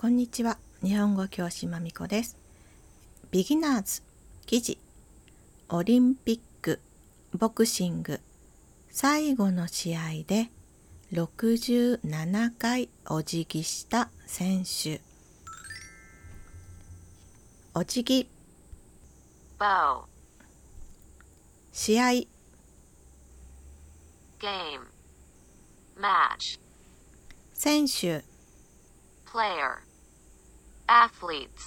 こんにちは。日本語教師まみこです。ビギナーズ記事。オリンピックボクシング。最後の試合で67回お辞儀した選手。お辞儀。Bow, 試合。Game, match, 選手。Player, athletes,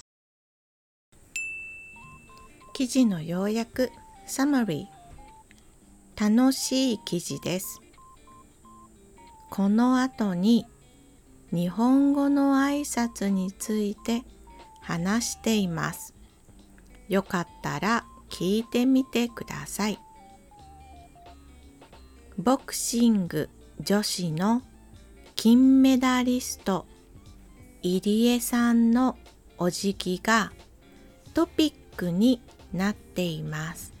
記事の要約 Summary 楽しい記事です。この後に日本語の挨拶について話しています。よかったら聞いてみてください。ボクシング女子の金メダリスト入江さんのお辞儀がトピックになっています。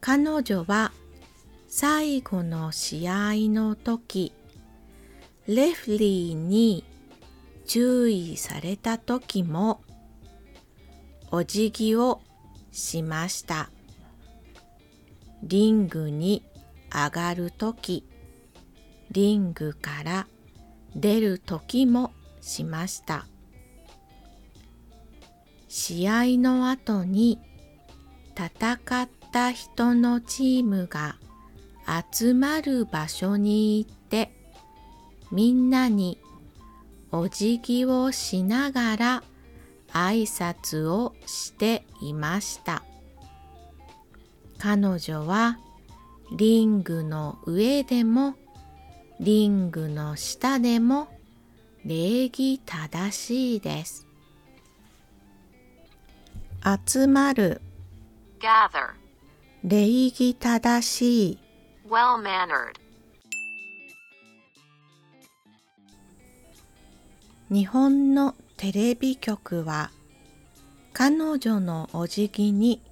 彼女は最後の試合の時レフリーに注意された時もお辞儀をしました。リングに上がる時リングから出る時もしました。試合の後に戦った人のチームが集まる場所に行ってみんなにお辞儀をしながら挨拶をしていました。彼女はリングの上でもリングの下でも礼儀正しいです。集まる。Gather, 礼儀正しい。Well mannered, 日本のテレビ局は彼女のお辞儀に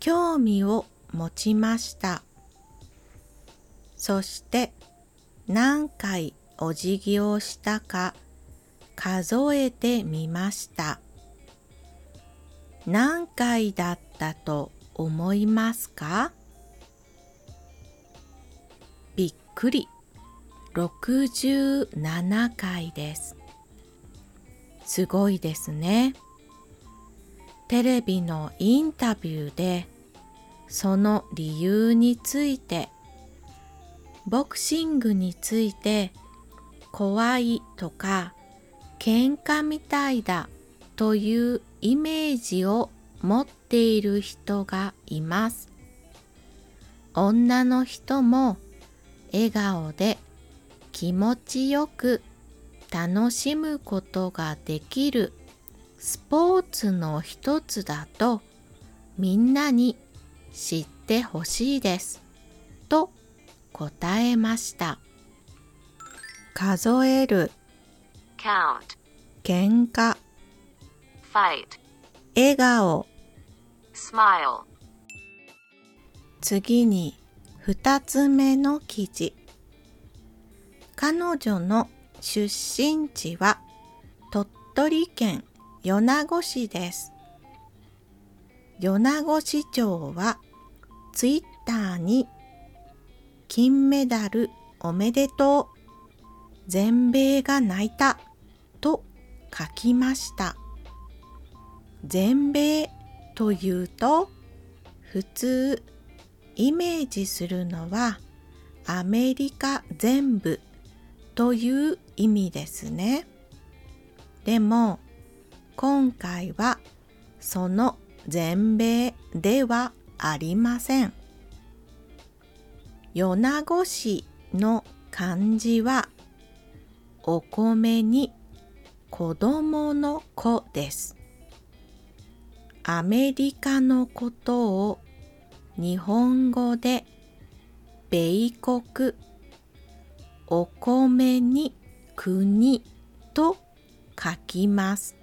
興味を持ちました。そして何回お辞儀をしたか数えてみました。何回だったと思いますか？びっくり。67回です。すごいですね。テレビのインタビューでその理由についてボクシングについて怖いとか喧嘩みたいだというイメージを持っている人がいます。女の人も笑顔で気持ちよく楽しむことができるスポーツの一つだとみんなに知ってほしいです。と答えました。数える、count, 喧嘩、fight, 笑顔、smile, 次に二つ目の記事。彼女の出身地は鳥取県米子市です。米子市長はツイッターに金メダルおめでとう。全米が泣いたと書きました。全米というと普通イメージするのはアメリカ全部という意味ですね。でも今回はその全米ではありません。米子市の漢字はお米に子供の子です。アメリカのことを日本語で米国お米に国と書きます。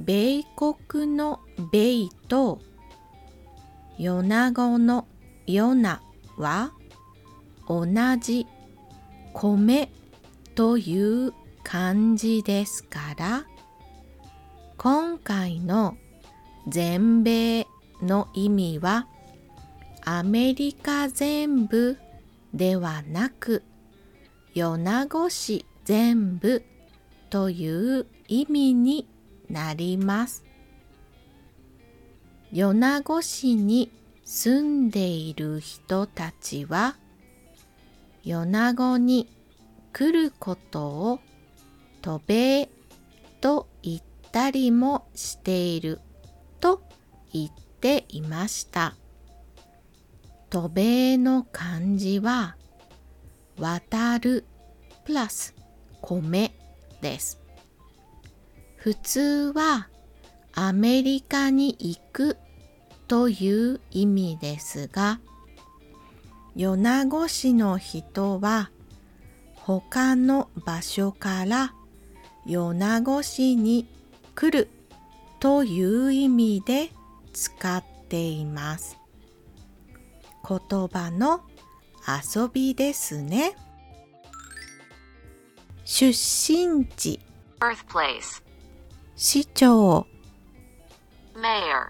米国の米と米子の米は同じ米という漢字ですから今回の全米の意味はアメリカ全部ではなく米子市全部という意味になります。米子市に住んでいる人たちは米子に来ることを渡米と言ったりもしていると言っていました。渡米の漢字は渡るプラス米です。普通はアメリカに行くという意味ですが米子市の人は他の場所から米子市に来るという意味で使っています。言葉の遊びですね。出身地 birthplace, 市長 mayor,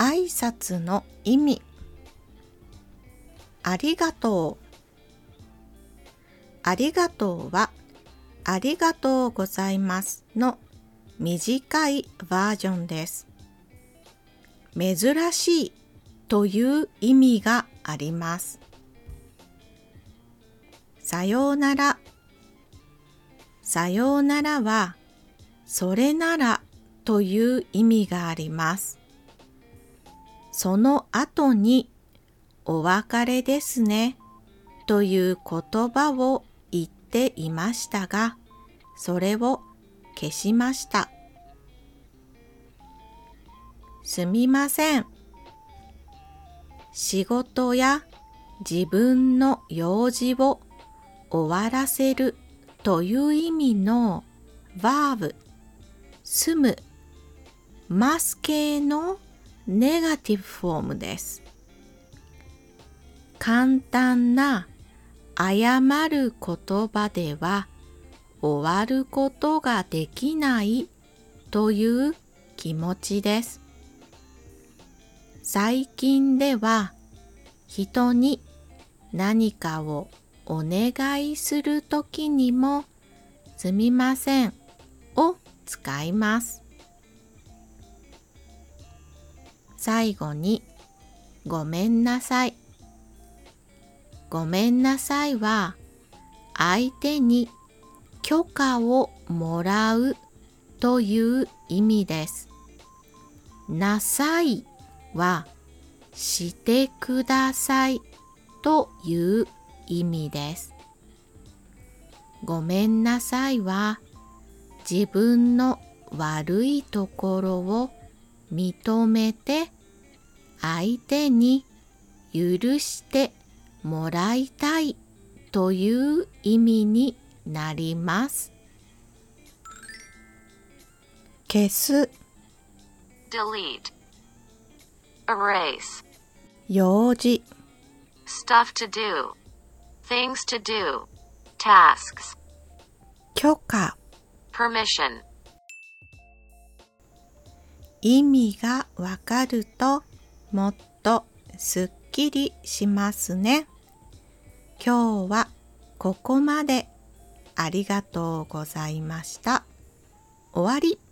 挨拶の意味。ありがとう。ありがとうはありがとうございますの短いバージョンです。珍しいという意味があります。さようなら。さようならはそれならという意味があります。その後にお別れですねという言葉を言っていましたが、それを消しました。すみません。仕事や自分の用事を終わらせるという意味のバーブ、住む、ます系のネガティブフォームです。簡単な謝る言葉では終わることができないという気持ちです。最近では人に何かをお願いするときにもすみませんを使います。最後にごめんなさい。ごめんなさいは相手に許可をもらうという意味です。なさいはしてくださいという意味です。ごめんなさいは自分の悪いところを認めて相手に許してもらいたいという意味になります。消す delete, erase, 用事 stuff to do, things to do, tasks, 許可 permission, 意味がわかるともっとすっきりしますね。今日はここまでありがとうございました。終わり。